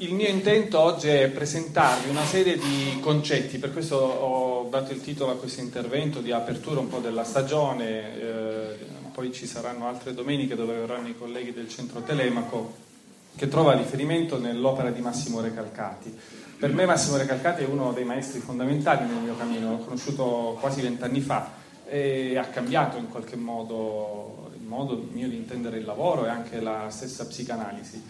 il mio intento oggi è presentarvi una serie di concetti, per questo ho dato il titolo a questo intervento di apertura un po' della stagione, eh, poi ci saranno altre domeniche dove verranno i colleghi del centro Telemaco, che trova riferimento nell'opera di Massimo Recalcati. Per me Massimo Recalcati è uno dei maestri fondamentali nel mio cammino, l'ho conosciuto quasi vent'anni fa e ha cambiato in qualche modo il modo mio di intendere il lavoro e anche la stessa psicanalisi.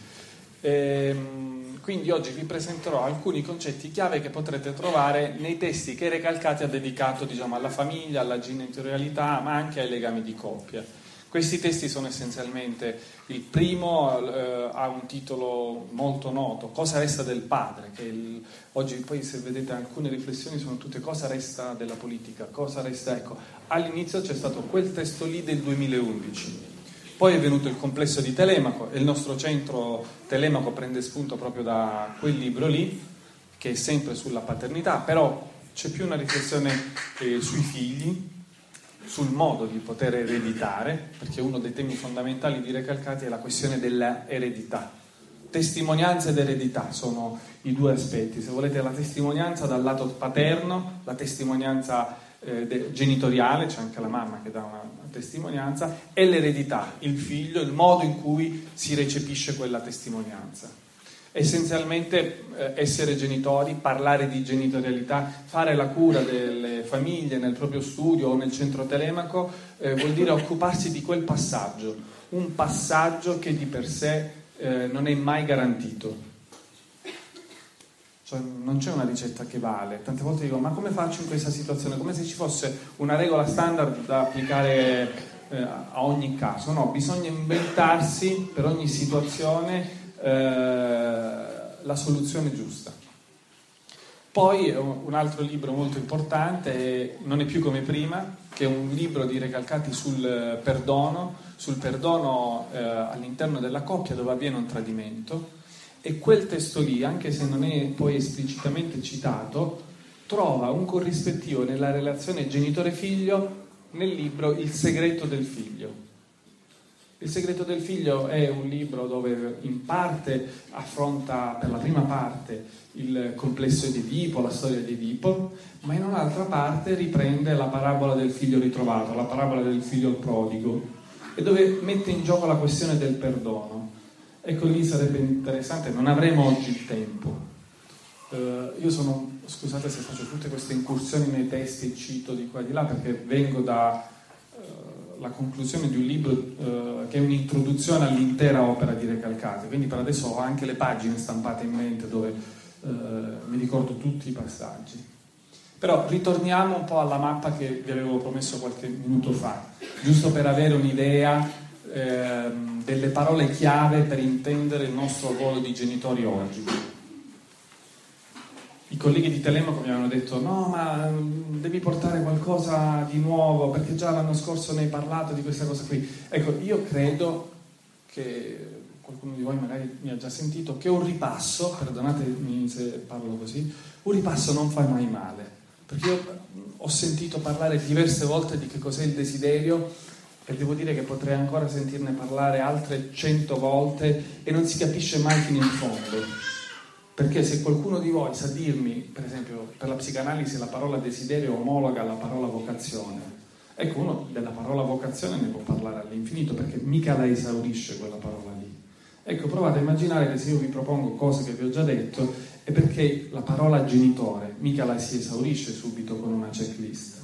Ehm, quindi oggi vi presenterò alcuni concetti chiave che potrete trovare nei testi che Recalcati ha dedicato diciamo, alla famiglia, alla genitorialità, ma anche ai legami di coppia. Questi testi sono essenzialmente, il primo eh, ha un titolo molto noto, Cosa resta del padre, che il, oggi poi se vedete alcune riflessioni sono tutte cosa resta della politica, cosa resta, ecco, all'inizio c'è stato quel testo lì del 2011, poi è venuto il complesso di Telemaco e il nostro centro Telemaco prende spunto proprio da quel libro lì, che è sempre sulla paternità, però c'è più una riflessione eh, sui figli, sul modo di poter ereditare, perché uno dei temi fondamentali di Recalcati è la questione dell'eredità. Testimonianza ed eredità sono i due aspetti. Se volete la testimonianza dal lato paterno, la testimonianza eh, genitoriale, c'è anche la mamma che dà una, una, testimonianza, e l'eredità, il figlio, il modo in cui si recepisce quella testimonianza. Essenzialmente eh, essere genitori, parlare di genitorialità, fare la cura delle famiglie nel proprio studio o nel centro telemaco eh, vuol dire occuparsi di quel passaggio, un passaggio che di per sé eh, non è mai garantito cioè, non c'è una ricetta che vale. Tante volte dico, ma come faccio in questa situazione? Come se ci fosse una regola standard da applicare eh, a ogni caso. No, bisogna inventarsi per ogni situazione eh, la soluzione giusta. Poi un altro libro molto importante, Non è più come prima, che è un libro di Recalcati sul perdono, sul perdono eh, all'interno della coppia dove avviene un tradimento e quel testo lì, anche se non è poi esplicitamente citato, trova un corrispettivo nella relazione genitore-figlio nel libro Il segreto del figlio. Il segreto del figlio è un libro dove in parte affronta per la prima parte il complesso di Edipo, la storia di Edipo, ma in un'altra parte riprende la parabola del figlio ritrovato, la parabola del figlio prodigo, e dove mette in gioco la questione del perdono. Ecco lì sarebbe interessante, non avremo oggi il tempo. Uh, io sono, scusate se faccio tutte queste incursioni nei testi e cito di qua e di là perché vengo dalla eh, conclusione di un libro uh, che è un'introduzione all'intera opera di Recalcati, quindi per adesso ho anche le pagine stampate in mente dove mi ricordo tutti i passaggi. Però ritorniamo un po' alla mappa che vi avevo promesso qualche minuto fa, giusto per avere un'idea ehm, delle parole chiave per intendere il nostro ruolo di genitori oggi. I colleghi di Telemaco mi avevano detto no ma mm, devi portare qualcosa di nuovo perché già l'anno scorso ne hai parlato di questa cosa qui. Ecco, io credo che qualcuno di voi magari mi ha già sentito, che un ripasso, perdonatemi se parlo così, un ripasso non fa mai male, perché io ho sentito parlare diverse volte di che cos'è il desiderio e devo dire che potrei ancora sentirne parlare altre cento volte e non si capisce mai fino in fondo. Perché se qualcuno di voi sa dirmi, per esempio, per la psicanalisi la parola desiderio omologa alla parola vocazione, ecco, uno della parola vocazione ne può parlare all'infinito perché mica la esaurisce quella parola lì. Ecco, provate a immaginare che se io vi propongo cose che vi ho già detto è perché la parola genitore mica la si esaurisce subito con una checklist.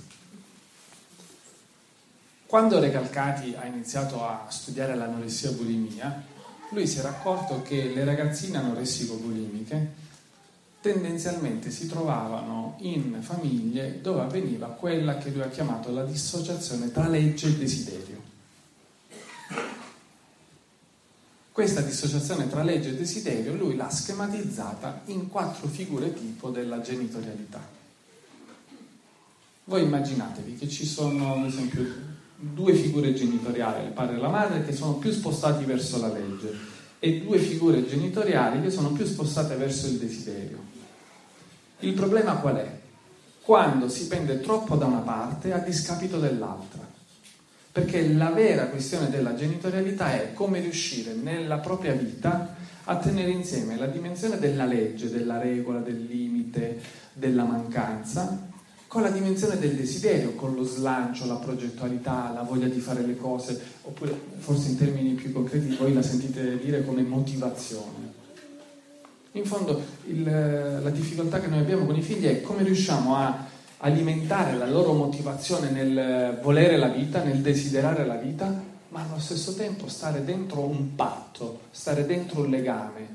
Quando Recalcati ha iniziato a studiare l'anoressia bulimia, lui si era accorto che le ragazzine anoressico-bulimiche tendenzialmente si trovavano in famiglie dove avveniva quella che lui ha chiamato la dissociazione tra legge e desiderio. Questa dissociazione tra legge e desiderio lui l'ha schematizzata in quattro figure tipo della genitorialità. Voi immaginatevi che ci sono, ad esempio, due figure genitoriali, il padre e la madre, che sono più spostati verso la legge e due figure genitoriali che sono più spostate verso il desiderio. Il problema qual è? Quando si pende troppo da una parte a discapito dell'altra. Perché la vera questione della genitorialità è come riuscire nella propria vita a tenere insieme la dimensione della legge, della regola, del limite, della mancanza, con la dimensione del desiderio, con lo slancio, la progettualità, la voglia di fare le cose, oppure forse in termini più concreti voi la sentite dire come motivazione. In fondo il, la difficoltà che noi abbiamo con i figli è come riusciamo a alimentare la loro motivazione nel volere la vita, nel desiderare la vita, ma allo stesso tempo stare dentro un patto, stare dentro un legame.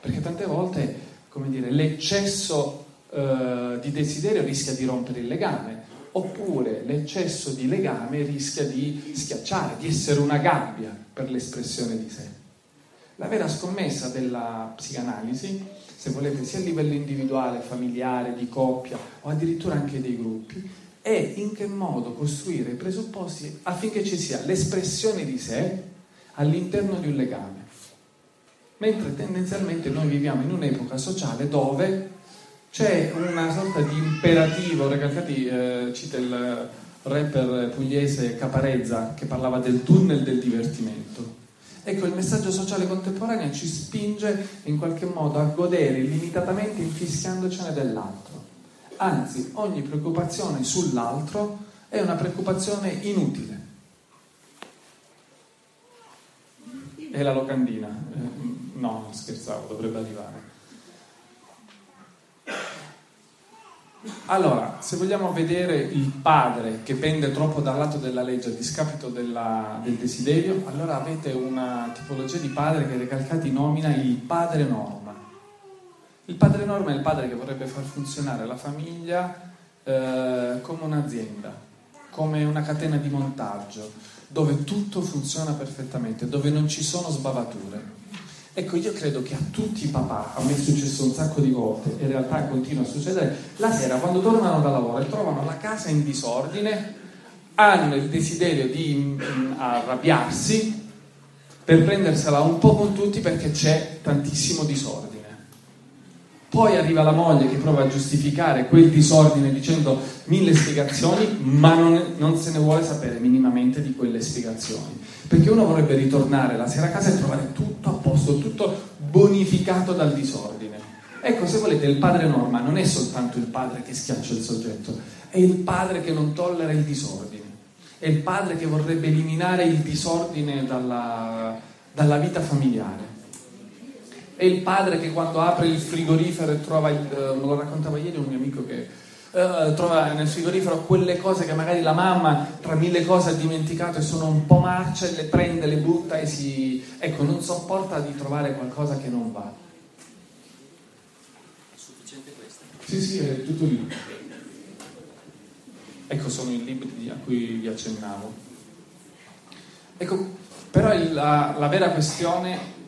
Perché tante volte, come dire, l'eccesso eh, di desiderio rischia di rompere il legame, oppure l'eccesso di legame rischia di schiacciare, di essere una gabbia per l'espressione di sé. La vera scommessa della psicanalisi, se volete, sia a livello individuale, familiare, di coppia o addirittura anche dei gruppi, è in che modo costruire i presupposti affinché ci sia l'espressione di sé all'interno di un legame. Mentre tendenzialmente noi viviamo in un'epoca sociale dove c'è una sorta di imperativo, Recalcati eh, cita il rapper pugliese Caparezza che parlava del tunnel del divertimento Ecco, il messaggio sociale contemporaneo ci spinge in qualche modo a godere illimitatamente infischiandocene dell'altro. Anzi, ogni preoccupazione sull'altro è una preoccupazione inutile. E la locandina? Eh, no, scherzavo, dovrebbe arrivare. Allora, se vogliamo vedere il padre che pende troppo dal lato della legge a discapito della, del desiderio, allora avete una tipologia di padre che Recalcati nomina il padre norma. Il padre norma è il padre che vorrebbe far funzionare la famiglia eh, come un'azienda, come una catena di montaggio, dove tutto funziona perfettamente, dove non ci sono sbavature. Ecco, io credo che a tutti i papà, a me è successo un sacco di volte, in realtà continua a succedere, la sera quando tornano da lavoro e trovano la casa in disordine, hanno il desiderio di mm, arrabbiarsi per prendersela un po' con tutti perché c'è tantissimo disordine. Poi arriva la moglie che prova a giustificare quel disordine dicendo mille spiegazioni, ma non, non se ne vuole sapere minimamente di quelle spiegazioni. Perché uno vorrebbe ritornare la sera a casa e trovare tutto a posto, tutto bonificato dal disordine. Ecco, se volete, il padre norma non è soltanto il padre che schiaccia il soggetto, è il padre che non tollera il disordine, è il padre che vorrebbe eliminare il disordine dalla, dalla vita familiare. È il padre che quando apre il frigorifero e trova il... me lo raccontava ieri un mio amico che uh, trova nel frigorifero quelle cose che magari la mamma tra mille cose ha dimenticato e sono un po' marce, le prende, le butta e si... ecco, non sopporta di trovare qualcosa che non va. È sufficiente questo? Sì, sì, è tutto lì. Ecco, sono i libri a cui vi accennavo. Ecco, però il, la, la vera questione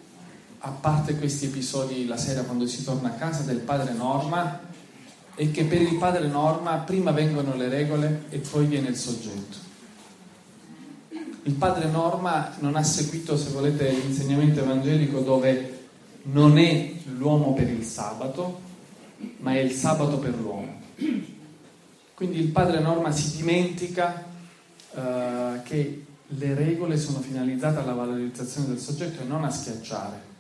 a parte questi episodi la sera quando si torna a casa del padre Norma, è che per il padre Norma prima vengono le regole e poi viene il soggetto. Il padre Norma non ha seguito, se volete, l'insegnamento evangelico dove non è l'uomo per il sabato, ma è il sabato per l'uomo. Quindi il padre Norma si dimentica uh, che le regole sono finalizzate alla valorizzazione del soggetto e non a schiacciare.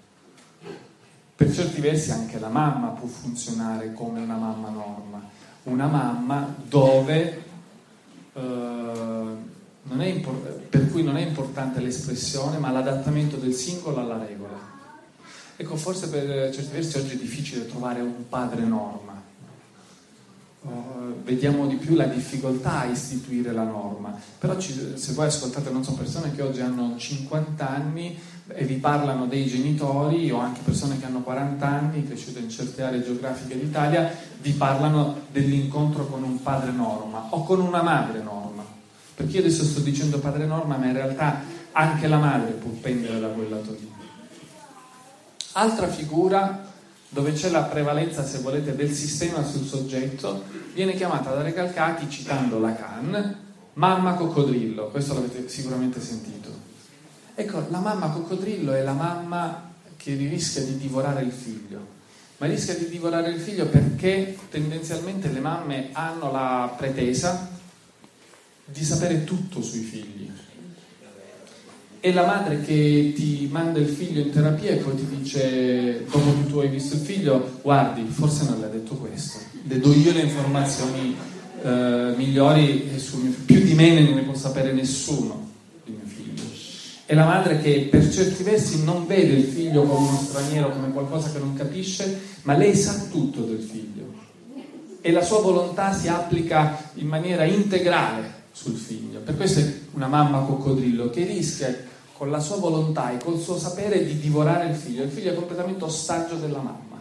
Per certi versi anche la mamma può funzionare come una mamma norma, una mamma dove, eh, impor- per cui non è importante l'espressione ma l'adattamento del singolo alla regola. Ecco, forse per certi versi oggi è difficile trovare un padre norma. Uh, vediamo di più la difficoltà a istituire la norma. Però ci, se voi ascoltate, non so, persone che oggi hanno 50 anni e vi parlano dei genitori o anche persone che hanno 40 anni, cresciute in certe aree geografiche d'Italia, vi parlano dell'incontro con un padre norma o con una madre norma. Perché io adesso sto dicendo padre norma, ma in realtà anche la madre può pendere da quel lato lì. Altra figura dove c'è la prevalenza, se volete, del sistema sul soggetto, viene chiamata da Recalcati, citando Lacan, mamma coccodrillo, questo l'avete sicuramente sentito. Ecco, la mamma coccodrillo è la mamma che rischia di divorare il figlio, ma rischia di divorare il figlio perché tendenzialmente le mamme hanno la pretesa di sapere tutto sui figli. È la madre che ti manda il figlio in terapia e poi ti dice, dopo che tu hai visto il figlio, guardi, forse non le ha detto questo, le do io le informazioni eh, migliori figlio, più di me ne può sapere nessuno. È la madre che per certi versi non vede il figlio come uno straniero, come qualcosa che non capisce, ma lei sa tutto del figlio e la sua volontà si applica in maniera integrale sul figlio. Per questo è una mamma coccodrillo che rischia con la sua volontà e col suo sapere di divorare il figlio. Il figlio è completamente ostaggio della mamma.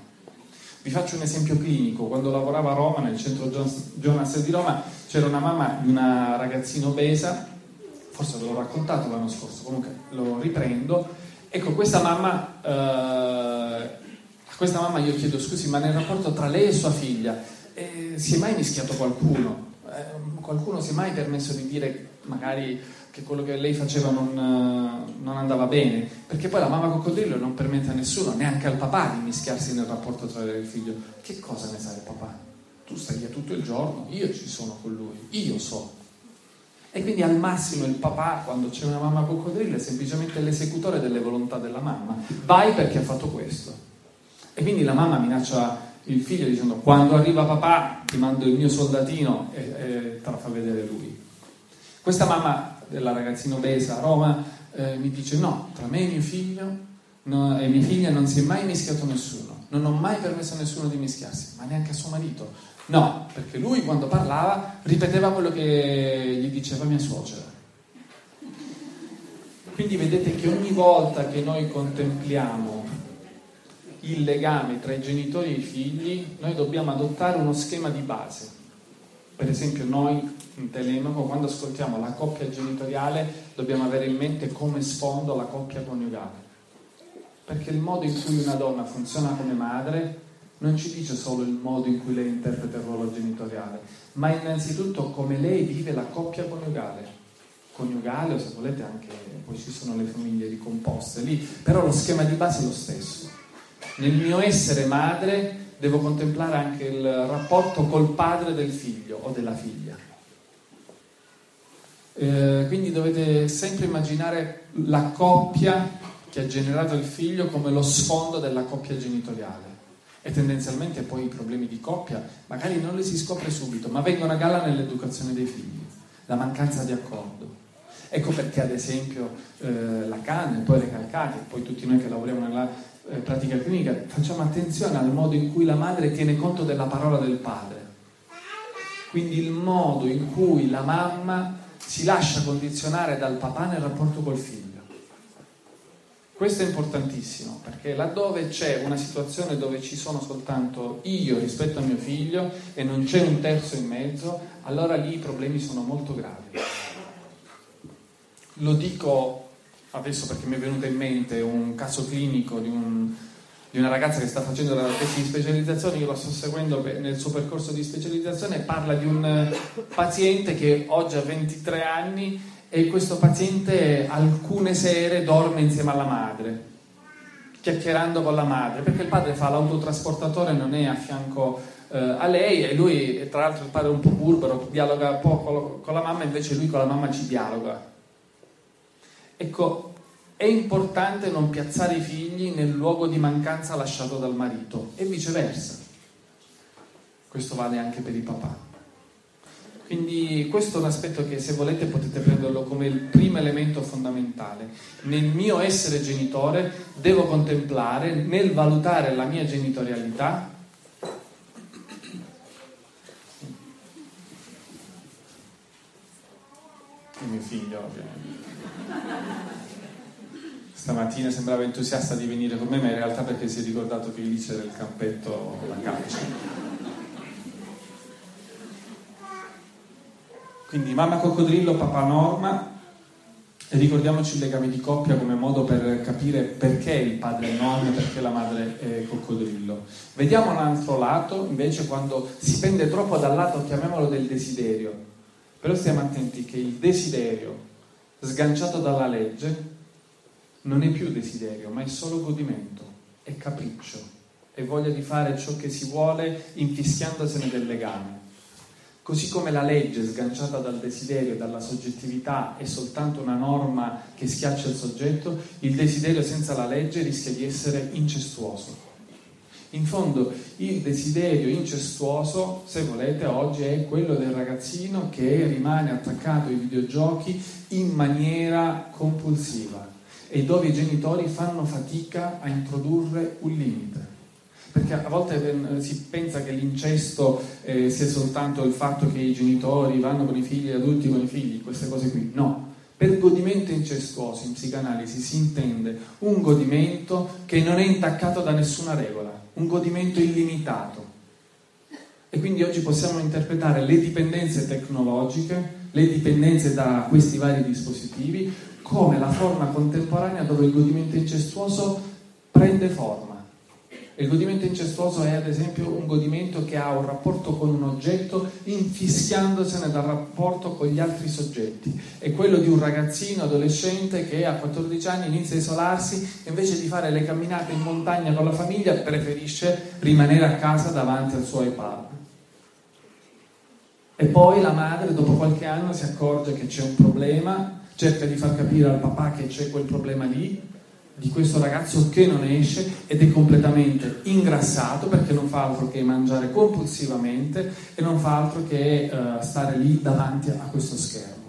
Vi faccio un esempio clinico. Quando lavoravo a Roma, nel centro Jonas di Roma, c'era una mamma di una ragazzina obesa, forse ve l'ho raccontato l'anno scorso, comunque lo riprendo. Ecco, questa mamma, eh, a questa mamma io chiedo scusi, ma nel rapporto tra lei e sua figlia eh, si è mai mischiato qualcuno? Eh, qualcuno si è mai permesso di dire magari che quello che lei faceva non, non, andava bene, perché poi la mamma coccodrillo non permette a nessuno, neanche al papà, di mischiarsi nel rapporto tra lei e il figlio. Che cosa ne sa il papà? Tu stai via tutto il giorno, io ci sono con lui, io so. E quindi al massimo il papà, quando c'è una mamma coccodrillo, è semplicemente l'esecutore delle volontà della mamma. Vai perché ha fatto questo. E quindi la mamma minaccia il figlio dicendo quando arriva papà ti mando il mio soldatino e, e te la fa vedere lui. Questa mamma della ragazzina obesa a Roma, eh, mi dice no, tra me e mio figlio no, e mia figlia non si è mai mischiato nessuno, non ho mai permesso a nessuno di mischiarsi, ma neanche a suo marito. No, perché lui quando parlava ripeteva quello che gli diceva mia suocera. Quindi vedete che ogni volta che noi contempliamo il legame tra i genitori e i figli, noi dobbiamo adottare uno schema di base. Per esempio noi in Telemaco, quando ascoltiamo la coppia genitoriale, dobbiamo avere in mente come sfondo la coppia coniugale. Perché il modo in cui una donna funziona come madre non ci dice solo il modo in cui lei interpreta il ruolo genitoriale, ma innanzitutto come lei vive la coppia coniugale. Coniugale o se volete anche, poi ci sono le famiglie ricomposte lì, però lo schema di base è lo stesso. Nel mio essere madre devo contemplare anche il rapporto col padre del figlio o della figlia. Eh, quindi dovete sempre immaginare la coppia che ha generato il figlio come lo sfondo della coppia genitoriale. E tendenzialmente poi i problemi di coppia magari non li si scopre subito, ma vengono a galla nell'educazione dei figli, la mancanza di accordo. Ecco perché ad esempio eh, Lacan e poi Recalcati, e poi tutti noi che lavoriamo nella eh, pratica clinica, facciamo attenzione al modo in cui la madre tiene conto della parola del padre. Quindi il modo in cui la mamma si lascia condizionare dal papà nel rapporto col figlio. Questo è importantissimo perché laddove c'è una situazione dove ci sono soltanto io rispetto a mio figlio e non c'è un terzo in mezzo, allora lì i problemi sono molto gravi. Lo dico adesso perché mi è venuto in mente un caso clinico di un di una ragazza che sta facendo la tesi di specializzazione, io la sto seguendo nel suo percorso di specializzazione, parla di un paziente che oggi ha 23 anni e questo paziente alcune sere dorme insieme alla madre, chiacchierando con la madre, perché il padre fa l'autotrasportatore, non è a fianco eh, a lei e lui, tra l'altro il padre è un po' burbero, dialoga poco con la mamma, invece lui con la mamma ci dialoga. Ecco, è importante non piazzare i figli nel luogo di mancanza lasciato dal marito e viceversa. Questo vale anche per i papà. Quindi questo è un aspetto che se volete potete prenderlo come il primo elemento fondamentale. Nel mio essere genitore devo contemplare, nel valutare la mia genitorialità, il mio figlio ovviamente stamattina sembrava entusiasta di venire con me, ma in realtà perché si è ricordato che lì c'era il campetto la calcio. Quindi mamma coccodrillo, papà norma, e ricordiamoci il legame di coppia come modo per capire perché il padre è norma e perché la madre è coccodrillo. Vediamo un altro lato, invece, quando si pende troppo dal lato, chiamiamolo del desiderio. Però stiamo attenti che il desiderio, sganciato dalla legge, non è più desiderio, ma è solo godimento, è capriccio, è voglia di fare ciò che si vuole infischiandosene del legame. Così come la legge sganciata dal desiderio dalla soggettività è soltanto una norma che schiaccia il soggetto, il desiderio senza la legge rischia di essere incestuoso. In fondo il desiderio incestuoso, se volete, oggi è quello del ragazzino che rimane attaccato ai videogiochi in maniera compulsiva e dove i genitori fanno fatica a introdurre un limite perché a volte eh, si pensa che l'incesto eh, sia soltanto il fatto che i genitori vanno con i figli, gli adulti con i figli, queste cose qui. No, per godimento incestuoso in psicanalisi si intende un godimento che non è intaccato da nessuna regola, un godimento illimitato. E quindi oggi possiamo interpretare le dipendenze tecnologiche, le dipendenze da questi vari dispositivi, come la forma contemporanea dove il godimento incestuoso prende forma il godimento incestuoso è ad esempio un godimento che ha un rapporto con un oggetto infischiandosene dal rapporto con gli altri soggetti. È quello di un ragazzino adolescente che a 14 anni inizia a isolarsi e invece di fare le camminate in montagna con la famiglia preferisce rimanere a casa davanti al suo iPad. E poi la madre dopo qualche anno si accorge che c'è un problema, cerca di far capire al papà che c'è quel problema lì di questo ragazzo che non esce ed è completamente ingrassato perché non fa altro che mangiare compulsivamente e non fa altro che uh, stare lì davanti a questo schermo.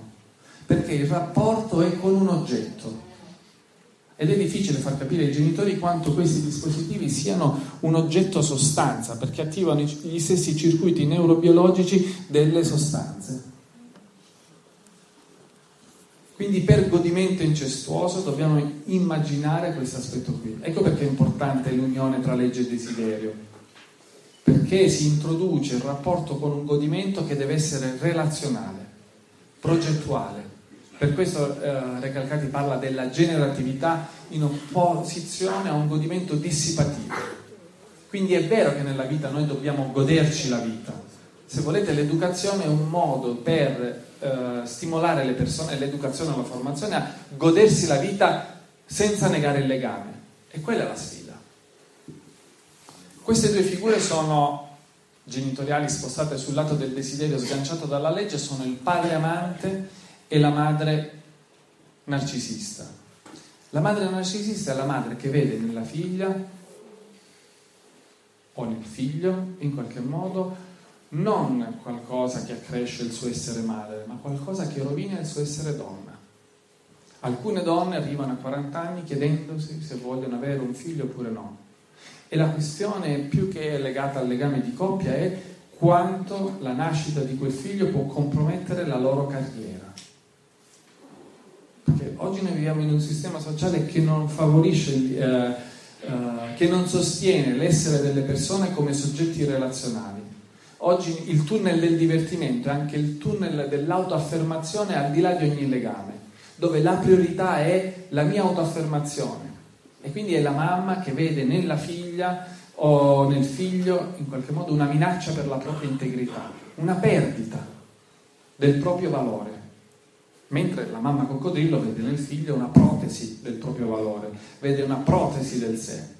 Perché il rapporto è con un oggetto. Ed è difficile far capire ai genitori quanto questi dispositivi siano un oggetto sostanza, perché attivano gli stessi circuiti neurobiologici delle sostanze. Quindi per godimento incestuoso dobbiamo immaginare questo aspetto qui. Ecco perché è importante l'unione tra legge e desiderio, perché si introduce il rapporto con un godimento che deve essere relazionale, progettuale. Per questo eh, Recalcati parla della generatività in opposizione a un godimento dissipativo. Quindi è vero che nella vita noi dobbiamo goderci la vita. Se volete l'educazione è un modo per eh, stimolare le persone, l'educazione la formazione a godersi la vita senza negare il legame. E quella è la sfida. Queste due figure sono genitoriali spostate sul lato del desiderio sganciato dalla legge, sono il padre amante e la madre narcisista. La madre narcisista è la madre che vede nella figlia o nel figlio, in qualche modo, non qualcosa che accresce il suo essere madre, ma qualcosa che rovina il suo essere donna. Alcune donne arrivano a 40 anni chiedendosi se vogliono avere un figlio oppure no. E la questione più che legata al legame di coppia è quanto la nascita di quel figlio può compromettere la loro carriera. Perché oggi noi viviamo in un sistema sociale che non favorisce, eh, eh, che non sostiene l'essere delle persone come soggetti relazionali Oggi il tunnel del divertimento è anche il tunnel dell'autoaffermazione al di là di ogni legame, dove la priorità è la mia autoaffermazione. E quindi è la mamma che vede nella figlia o nel figlio in qualche modo una minaccia per la propria integrità, una perdita del proprio valore. Mentre la mamma coccodrillo vede nel figlio una protesi del proprio valore, vede una protesi del sé.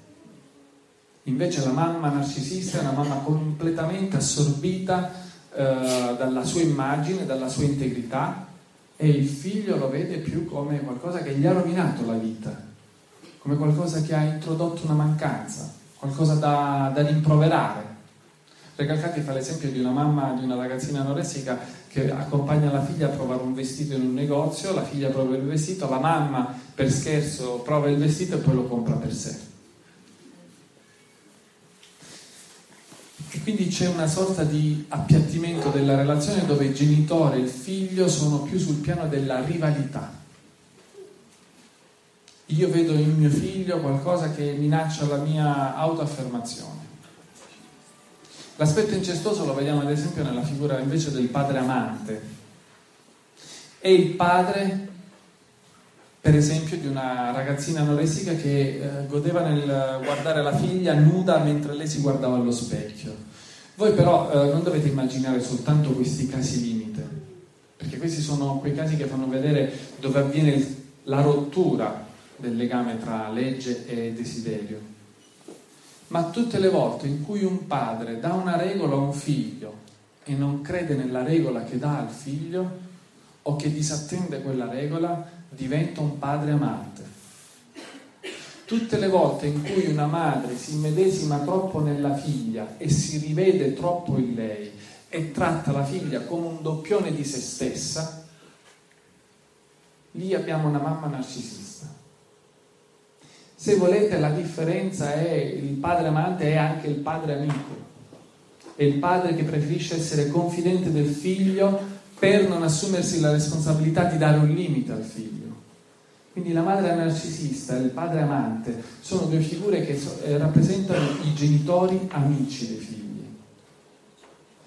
Invece la mamma narcisista è una mamma completamente assorbita eh, dalla sua immagine, dalla sua integrità e il figlio lo vede più come qualcosa che gli ha rovinato la vita, come qualcosa che ha introdotto una mancanza, qualcosa da, da rimproverare. Recalcati fa l'esempio di una mamma di una ragazzina anoressica che accompagna la figlia a provare un vestito in un negozio, la figlia prova il vestito, la mamma per scherzo prova il vestito e poi lo compra per sé. E quindi c'è una sorta di appiattimento della relazione dove il genitore e il figlio sono più sul piano della rivalità. Io vedo in mio figlio qualcosa che minaccia la mia autoaffermazione. L'aspetto incestuoso lo vediamo ad esempio nella figura invece del padre amante. È il padre, per esempio, di una ragazzina anoressica che eh, godeva nel guardare la figlia nuda mentre lei si guardava allo specchio. Voi però eh, non dovete immaginare soltanto questi casi limite, perché questi sono quei casi che fanno vedere dove avviene il, la rottura del legame tra legge e desiderio. Ma tutte le volte in cui un padre dà una regola a un figlio e non crede nella regola che dà al figlio o che disattende quella regola diventa un padre amante. Tutte le volte in cui una madre si immedesima troppo nella figlia e si rivede troppo in lei e tratta la figlia come un doppione di se stessa, lì abbiamo una mamma narcisista. Se volete la differenza è il padre amante è anche il padre amico, è il padre che preferisce essere confidente del figlio per non assumersi la responsabilità di dare un limite al figlio. Quindi la madre narcisista e il padre amante sono due figure che eh, rappresentano i genitori amici dei figli.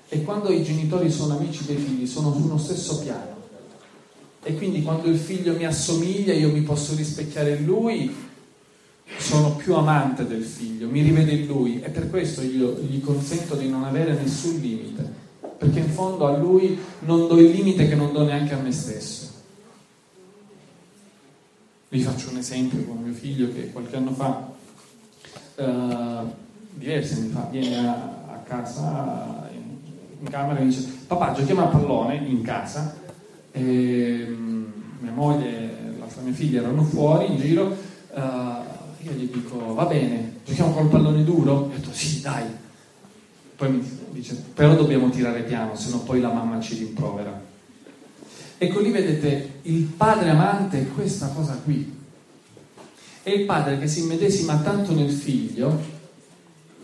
E quando i genitori sono amici dei figli sono su uno stesso piano. E quindi quando il figlio mi assomiglia io mi posso rispecchiare in lui, sono più amante del figlio, mi rivede in lui e per questo io gli consento di non avere nessun limite, perché in fondo a lui non do il limite che non do neanche a me stesso. Vi faccio un esempio con mio figlio che qualche anno fa, eh, diversi anni fa, viene a, a casa in camera e dice papà giochiamo a pallone in casa e mm, mia moglie e l'altra mia figlia erano fuori in giro uh, io gli dico va bene giochiamo col pallone duro? Io ho detto sì dai poi mi dice però dobbiamo tirare piano se no poi la mamma ci rimprovera ecco lì vedete il padre amante è questa cosa qui è il padre che si immedesima tanto nel figlio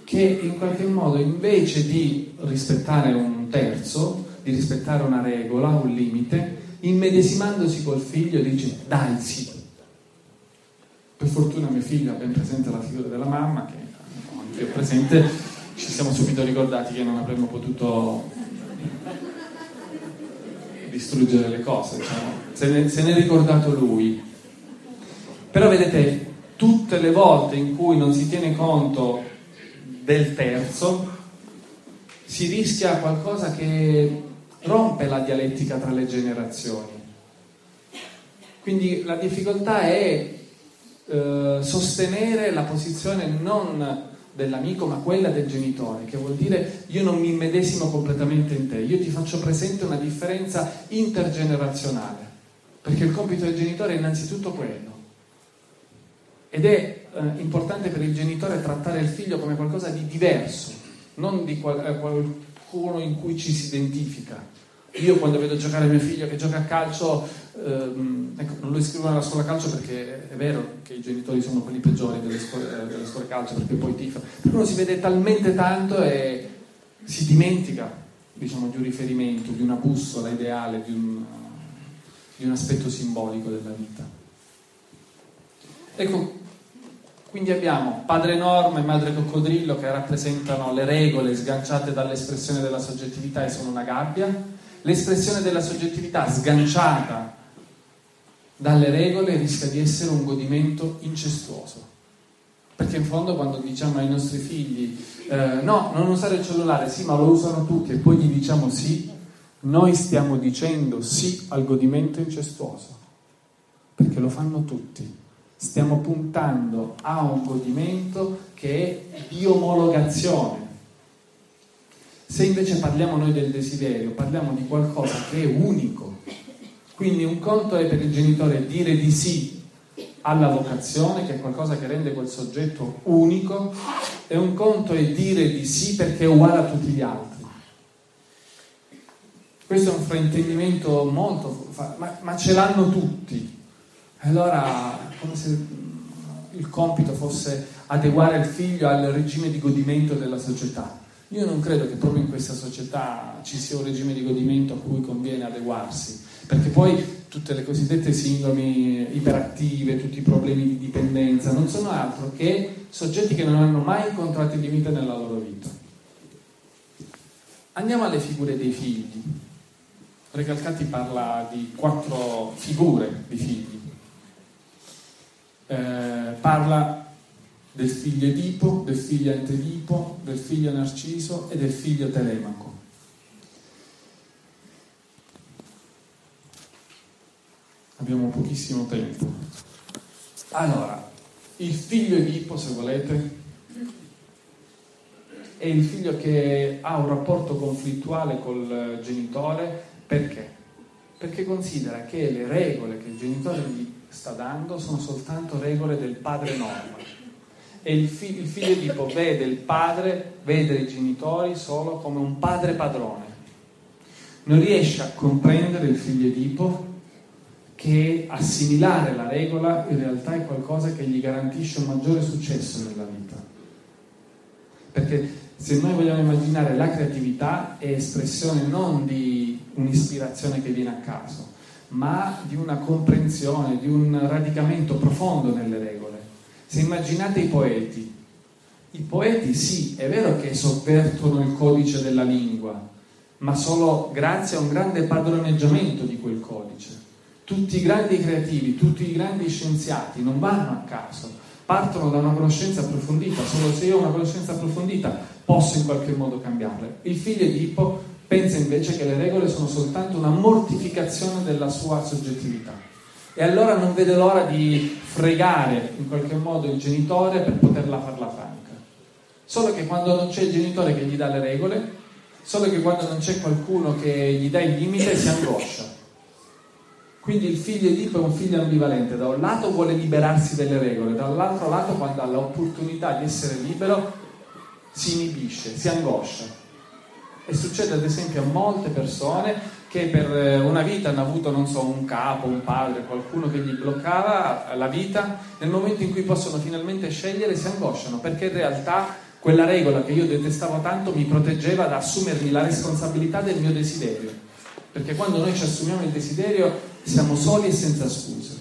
che in qualche modo invece di rispettare un terzo, di rispettare una regola, un limite, immedesimandosi col figlio dice dai sì. Per fortuna mio figlio ha ben presente la figura della mamma, che io presente, ci siamo subito ricordati che non avremmo potuto distruggere le cose, diciamo. se, ne, se ne è ricordato lui. Però vedete, tutte le volte in cui non si tiene conto del terzo, si rischia qualcosa che rompe la dialettica tra le generazioni. Quindi la difficoltà è eh, sostenere la posizione non dell'amico ma quella del genitore, che vuol dire io non mi immedesimo completamente in te, io ti faccio presente una differenza intergenerazionale, perché il compito del genitore è innanzitutto quello. Ed è eh, importante per il genitore trattare il figlio come qualcosa di diverso, non di qual- eh, qualcuno in cui ci si identifica. Io quando vedo giocare mio figlio che gioca a calcio, ehm, ecco, non lo iscrivo nella scuola calcio perché è vero che i genitori sono quelli peggiori delle scuole, eh, delle scuole calcio perché poi tifa, però uno si vede talmente tanto e si dimentica diciamo, di un riferimento, di una bussola ideale, di un, di un aspetto simbolico della vita. Ecco, quindi abbiamo padre norma e madre coccodrillo che rappresentano le regole sganciate dall'espressione della soggettività e sono una gabbia, l'espressione della soggettività sganciata dalle regole rischia di essere un godimento incestuoso. Perché in fondo quando diciamo ai nostri figli eh, no, non usare il cellulare, sì, ma lo usano tutti e poi gli diciamo sì, noi stiamo dicendo sì al godimento incestuoso, perché lo fanno tutti stiamo puntando a un godimento che è di omologazione. Se invece parliamo noi del desiderio, parliamo di qualcosa che è unico. Quindi un conto è per il genitore dire di sì alla vocazione, che è qualcosa che rende quel soggetto unico, e un conto è dire di sì perché è uguale a tutti gli altri. Questo è un fraintendimento molto... ma, ma ce l'hanno tutti. Allora come se il compito fosse adeguare il figlio al regime di godimento della società. Io non credo che proprio in questa società ci sia un regime di godimento a cui conviene adeguarsi, perché poi tutte le cosiddette sindromi iperattive, tutti i problemi di dipendenza, non sono altro che soggetti che non hanno mai incontrato il limite nella loro vita. Andiamo alle figure dei figli. Recalcati parla di quattro figure di figli eh, parla del figlio Edipo, del figlio Antedipo, del figlio Narciso e del figlio Telemaco. Abbiamo pochissimo tempo. Allora, il figlio Edipo, se volete, è il figlio che ha un rapporto conflittuale col genitore perché? Perché considera che le regole che il genitore gli sta dando sono soltanto regole del padre norma. E il, fi- il figlio tipo vede il padre, vede i genitori solo come un padre padrone. Non riesce a comprendere il figlio Edipo che assimilare la regola in realtà è qualcosa che gli garantisce un maggiore successo nella vita. Perché se noi vogliamo immaginare la creatività è espressione non di un'ispirazione che viene a caso, ma di una comprensione, di un radicamento profondo nelle regole. Se immaginate i poeti, i poeti sì, è vero che sovvertono il codice della lingua, ma solo grazie a un grande padroneggiamento di quel codice. Tutti i grandi creativi, tutti i grandi scienziati non vanno a caso, partono da una conoscenza approfondita, solo se io ho una conoscenza approfondita posso in qualche modo cambiarle. Il figlio di Ippo pensa invece che le regole sono soltanto una mortificazione della sua soggettività. E allora non vede l'ora di fregare in qualche modo il genitore per poterla farla franca. Solo che quando non c'è il genitore che gli dà le regole, solo che quando non c'è qualcuno che gli dà il limite si angoscia. Quindi il figlio Edipo è un figlio ambivalente, da un lato vuole liberarsi delle regole, dall'altro lato quando ha l'opportunità di essere libero si inibisce, si angoscia. E succede ad esempio a molte persone che per eh, una vita hanno avuto, non so, un capo, un padre, qualcuno che gli bloccava la vita, nel momento in cui possono finalmente scegliere si angosciano, perché in realtà quella regola che io detestavo tanto mi proteggeva da assumermi la responsabilità del mio desiderio. Perché quando noi ci assumiamo il desiderio siamo soli e senza scuse.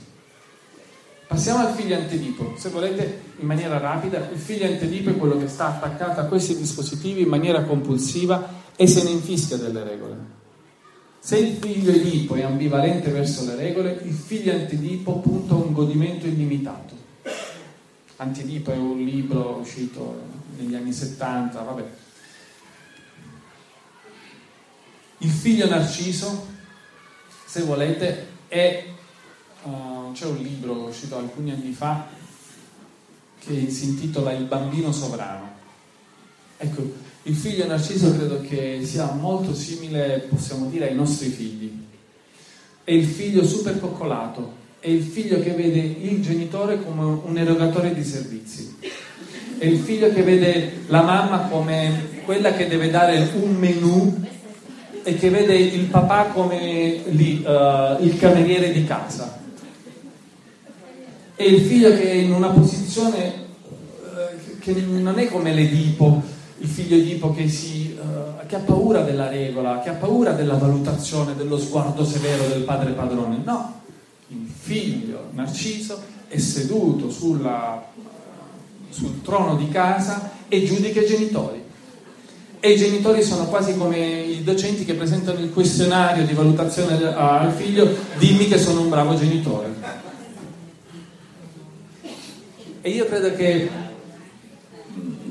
Passiamo al figlio antedipo. Se volete, in maniera rapida, il figlio antedipo è quello che sta attaccato a questi dispositivi in maniera compulsiva e se ne infischia delle regole. Se il figlio edipo è ambivalente verso le regole, il figlio antedipo punta a un godimento illimitato. Antidipo è un libro uscito negli anni 70, vabbè. Il figlio narciso, se volete, e uh, c'è un libro uscito alcuni anni fa che si intitola Il bambino sovrano. Ecco, il figlio Narciso credo che sia molto simile, possiamo dire, ai nostri figli. È il figlio super coccolato, è il figlio che vede il genitore come un erogatore di servizi. È il figlio che vede la mamma come quella che deve dare un menù e che vede il papà come lì, uh, il cameriere di casa. E il figlio che è in una posizione uh, che non è come l'Edipo, il figlio Edipo che, si, uh, che ha paura della regola, che ha paura della valutazione, dello sguardo severo del padre padrone. No, il figlio Narciso è seduto sulla, sul trono di casa e giudica i genitori e i genitori sono quasi come i docenti che presentano il questionario di valutazione al figlio, dimmi che sono un bravo genitore. E io credo che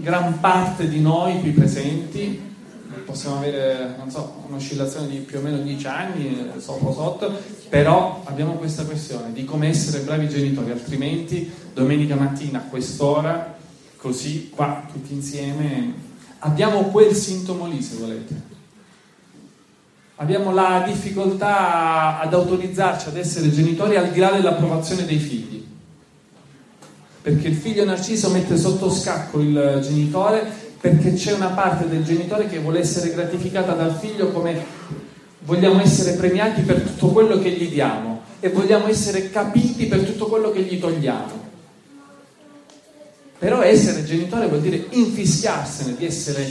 gran parte di noi qui presenti, possiamo avere, so, un'oscillazione di più o meno 10 anni, sopra o sotto, però abbiamo questa questione di come essere bravi genitori, altrimenti domenica mattina a quest'ora, così qua tutti insieme abbiamo quel sintomo lì, se volete. Abbiamo la difficoltà ad autorizzarci ad essere genitori al di là dell'approvazione dei figli. Perché il figlio narciso mette sotto scacco il genitore perché c'è una parte del genitore che vuole essere gratificata dal figlio come vogliamo essere premiati per tutto quello che gli diamo e vogliamo essere capiti per tutto quello che gli togliamo. Però essere genitore vuol dire infischiarsene di essere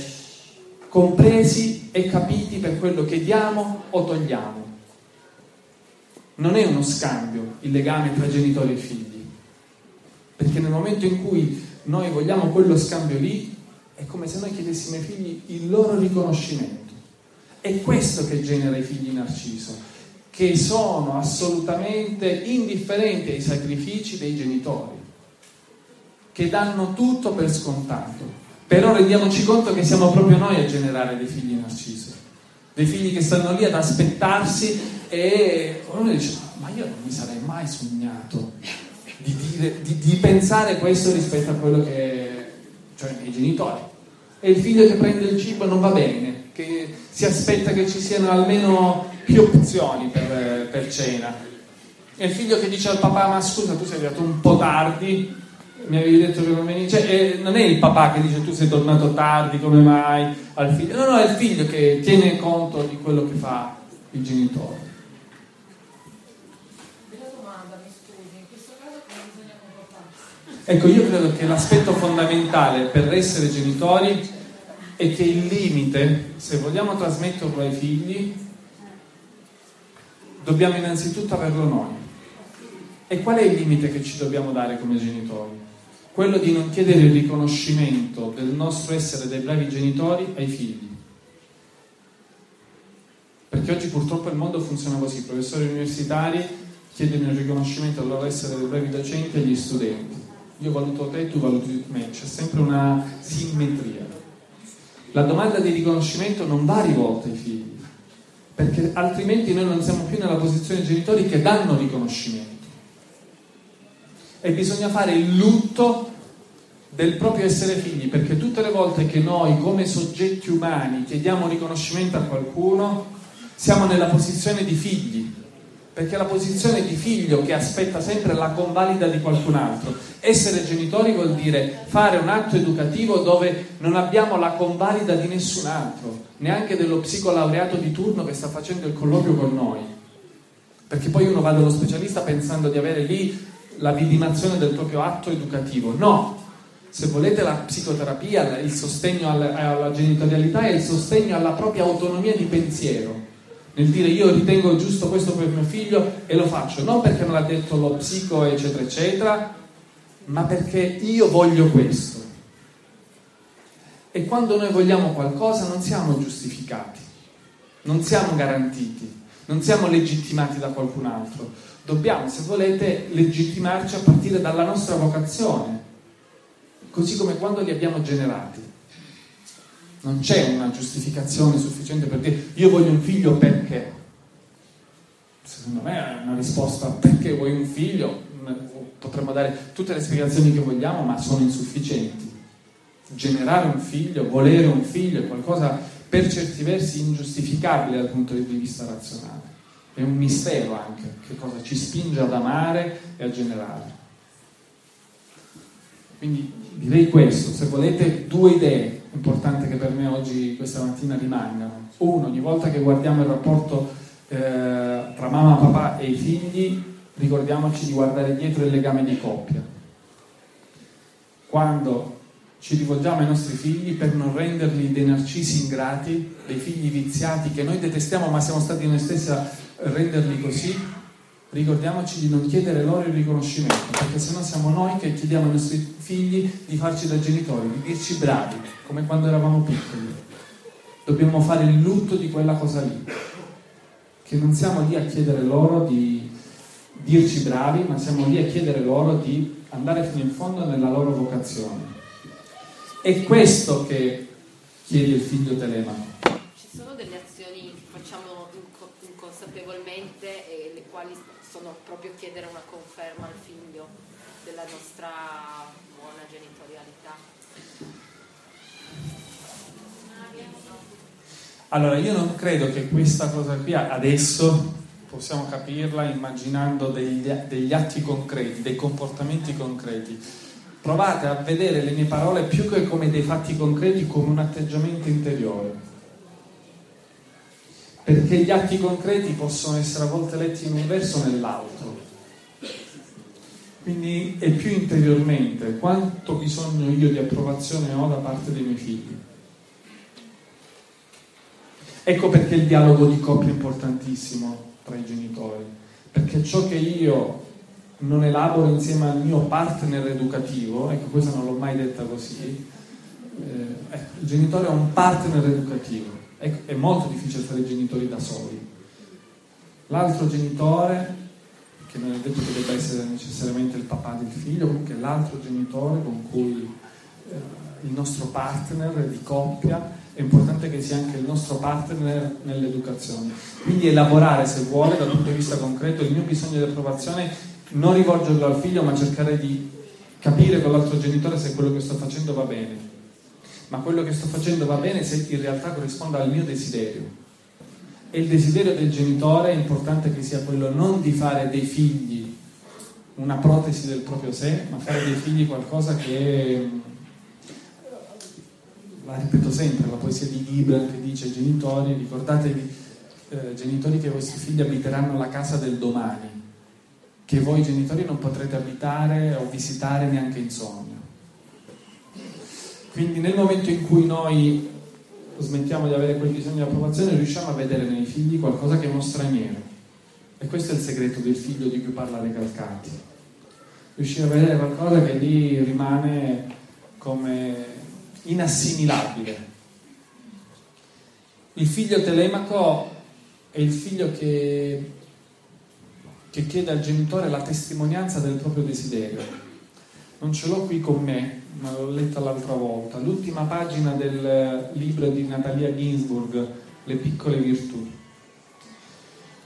compresi e capiti per quello che diamo o togliamo. Non è uno scambio il legame tra genitori e figli, perché nel momento in cui noi vogliamo quello scambio lì, è come se noi chiedessimo ai figli il loro riconoscimento. È questo che genera i figli narciso, che sono assolutamente indifferenti ai sacrifici dei genitori che danno tutto per scontato. Però rendiamoci conto che siamo proprio noi a generare dei figli narciso, dei figli che stanno lì ad aspettarsi e uno dice, ma io non mi sarei mai sognato di, dire, di, di pensare questo rispetto a quello che, cioè i genitori. È il figlio che prende il cibo e non va bene, che si aspetta che ci siano almeno più opzioni per, per cena. È il figlio che dice al papà, ma scusa, tu sei arrivato un po' tardi, mi avevi detto che non venivi. Cioè, eh, non è il papà che dice tu sei tornato tardi, come mai? Al figlio. No, no, è il figlio che tiene conto di quello che fa il genitore. Ecco, io credo che l'aspetto fondamentale per essere genitori è che il limite, se vogliamo trasmetterlo ai figli, dobbiamo innanzitutto averlo noi. E qual è il limite che ci dobbiamo dare come genitori? Quello di non chiedere il riconoscimento del nostro essere dei bravi genitori ai figli. Perché oggi purtroppo il mondo funziona così, i professori universitari chiedono il riconoscimento del loro essere dei bravi docenti agli studenti io valuto te, tu valuti me, c'è sempre una simmetria. La domanda di riconoscimento non va rivolta ai figli, perché altrimenti noi non siamo più nella posizione dei genitori che danno riconoscimento. E bisogna fare il lutto del proprio essere figli, perché tutte le volte che noi come soggetti umani chiediamo riconoscimento a qualcuno, siamo nella posizione di figli perché la posizione di figlio che aspetta sempre la convalida di qualcun altro. Essere genitori vuol dire fare un atto educativo dove non abbiamo la convalida di nessun altro, neanche dello psicolaureato di turno che sta facendo il colloquio con noi. Perché poi uno va dallo specialista pensando di avere lì la vidimazione del proprio atto educativo. No, se volete la psicoterapia, il sostegno alla, alla genitorialità è il sostegno alla propria autonomia di pensiero nel dire io ritengo giusto questo per mio figlio e lo faccio, non perché non l'ha detto lo psico, eccetera, eccetera, ma perché io voglio questo. E quando noi vogliamo qualcosa non siamo giustificati, non siamo garantiti, non siamo legittimati da qualcun altro. Dobbiamo, se volete, legittimarci a partire dalla nostra vocazione, così come quando li abbiamo generati. Non c'è una giustificazione sufficiente per dire io voglio un figlio perché. Secondo me è una risposta perché vuoi un figlio, potremmo dare tutte le spiegazioni che vogliamo, ma sono insufficienti. Generare un figlio, volere un figlio è qualcosa per certi versi ingiustificabile dal punto di vista razionale. È un mistero anche che cosa ci spinge ad amare e a generare. Quindi direi questo, se volete due idee importanti che per me oggi, questa mattina, rimangano. Uno, ogni volta che guardiamo il rapporto eh, tra mamma, papà e i figli, ricordiamoci di guardare dietro il legame di coppia. Quando ci rivolgiamo ai nostri figli per non renderli dei narcisi ingrati, dei figli viziati che noi detestiamo ma siamo stati noi stessi a renderli così, ricordiamoci di non chiedere loro il riconoscimento, perché se no siamo noi che chiediamo ai nostri figli di farci da genitori, di dirci bravi, come quando eravamo piccoli. Dobbiamo fare il lutto di quella cosa lì, che non siamo lì a chiedere loro di dirci bravi, ma siamo lì a chiedere loro di andare fino in fondo nella loro vocazione. È questo che chiede il figlio Telemaco. Ci sono delle azioni che facciamo inconsapevolmente e le quali sono proprio chiedere una conferma al figlio della nostra buona genitorialità. Allora, io non credo che questa cosa qui adesso possiamo capirla immaginando degli, degli atti concreti, dei comportamenti concreti. Provate a vedere le mie parole più che come dei fatti concreti, come un atteggiamento interiore perché gli atti concreti possono essere a volte letti in un verso o nell'altro. Quindi è più interiormente quanto bisogno io di approvazione ho da parte dei miei figli. Ecco perché il dialogo di coppia è importantissimo tra i genitori, perché ciò che io non elaboro insieme al mio partner educativo, ecco questa non l'ho mai detta così, eh, ecco, il genitore è un partner educativo è, è molto difficile fare genitori da soli. L'altro genitore, che non è detto che debba essere necessariamente il papà del figlio, comunque l'altro genitore con cui eh, il nostro partner di coppia, è importante che sia anche il nostro partner nell'educazione. Quindi elaborare, se vuole, dal punto di vista concreto, il mio bisogno di approvazione, non rivolgerlo al figlio, ma cercare di capire con l'altro genitore se quello che sto facendo va bene ma quello che sto facendo va bene se in realtà corrisponde al mio desiderio. E il desiderio del genitore è importante che sia quello non di fare dei figli una protesi del proprio sé, ma fare dei figli qualcosa che, la ripeto sempre, la poesia di Gibran che dice genitori, ricordatevi eh, genitori che i vostri figli abiteranno la casa del domani, che voi genitori non potrete abitare o visitare neanche in sogno. Quindi nel momento in cui noi smettiamo di avere quel bisogno di approvazione, riusciamo a vedere nei figli qualcosa che è uno straniero. E questo è il segreto del figlio di cui parla Recalcati. Riuscire a vedere qualcosa che lì rimane come inassimilabile. Il figlio Telemaco è il figlio che, che chiede al genitore la testimonianza del proprio desiderio. Non ce l'ho qui con me, ma l'ho letta l'altra volta. L'ultima pagina del libro di Natalia Ginsburg, Le piccole virtù,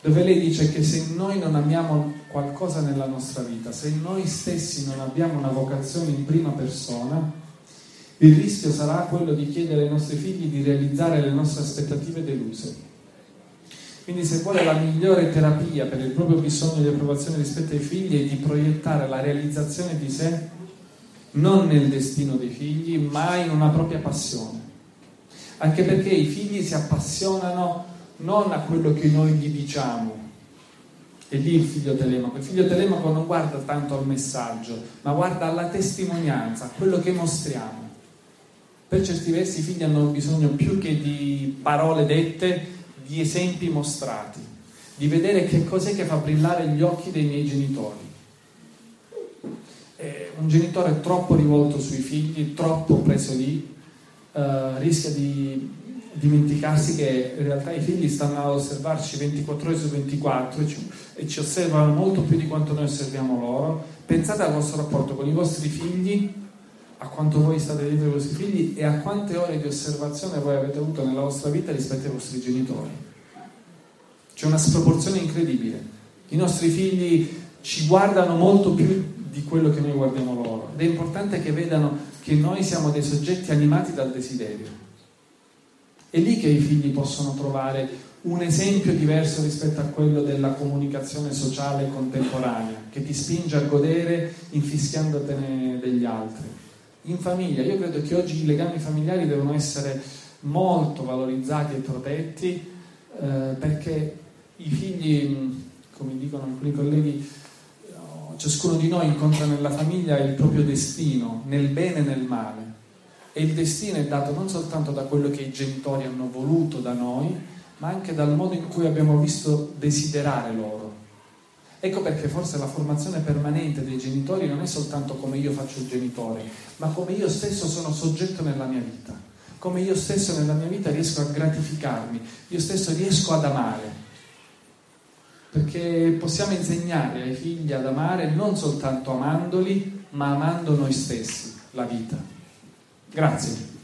dove lei dice che se noi non amiamo qualcosa nella nostra vita, se noi stessi non abbiamo una vocazione in prima persona, il rischio sarà quello di chiedere ai nostri figli di realizzare le nostre aspettative deluse. Quindi se vuole la migliore terapia per il proprio bisogno di approvazione rispetto ai figli è di proiettare la realizzazione di sé non nel destino dei figli, ma in una propria passione. Anche perché i figli si appassionano non a quello che noi gli diciamo. E lì il figlio telemaco. Il figlio telemaco non guarda tanto al messaggio, ma guarda alla testimonianza, a quello che mostriamo. Per certi versi i figli hanno bisogno più che di parole dette, di esempi mostrati, di vedere che cos'è che fa brillare gli occhi dei miei genitori. Eh, un genitore troppo rivolto sui figli, troppo preso lì, eh, rischia di dimenticarsi che in realtà i figli stanno ad osservarci 24 ore su 24 e ci, e ci osservano molto più di quanto noi osserviamo loro. Pensate al vostro rapporto con i vostri figli a quanto voi state dietro ai vostri figli e a quante ore di osservazione voi avete avuto nella vostra vita rispetto ai vostri genitori. C'è una sproporzione incredibile. I nostri figli ci guardano molto più di quello che noi guardiamo loro ed è importante che vedano che noi siamo dei soggetti animati dal desiderio. È lì che i figli possono trovare un esempio diverso rispetto a quello della comunicazione sociale contemporanea, che ti spinge a godere infischiandotene degli altri in famiglia. Io credo che oggi i legami familiari devono essere molto valorizzati e protetti eh, perché i figli, come dicono alcuni colleghi, ciascuno di noi incontra nella famiglia il proprio destino, nel bene e nel male. E il destino è dato non soltanto da quello che i genitori hanno voluto da noi, ma anche dal modo in cui abbiamo visto desiderare loro. Ecco perché forse la formazione permanente dei genitori non è soltanto come io faccio il genitore, ma come io stesso sono soggetto nella mia vita, come io stesso nella mia vita riesco a gratificarmi, io stesso riesco ad amare. Perché possiamo insegnare ai figli ad amare non soltanto amandoli, ma amando noi stessi, la vita. Grazie.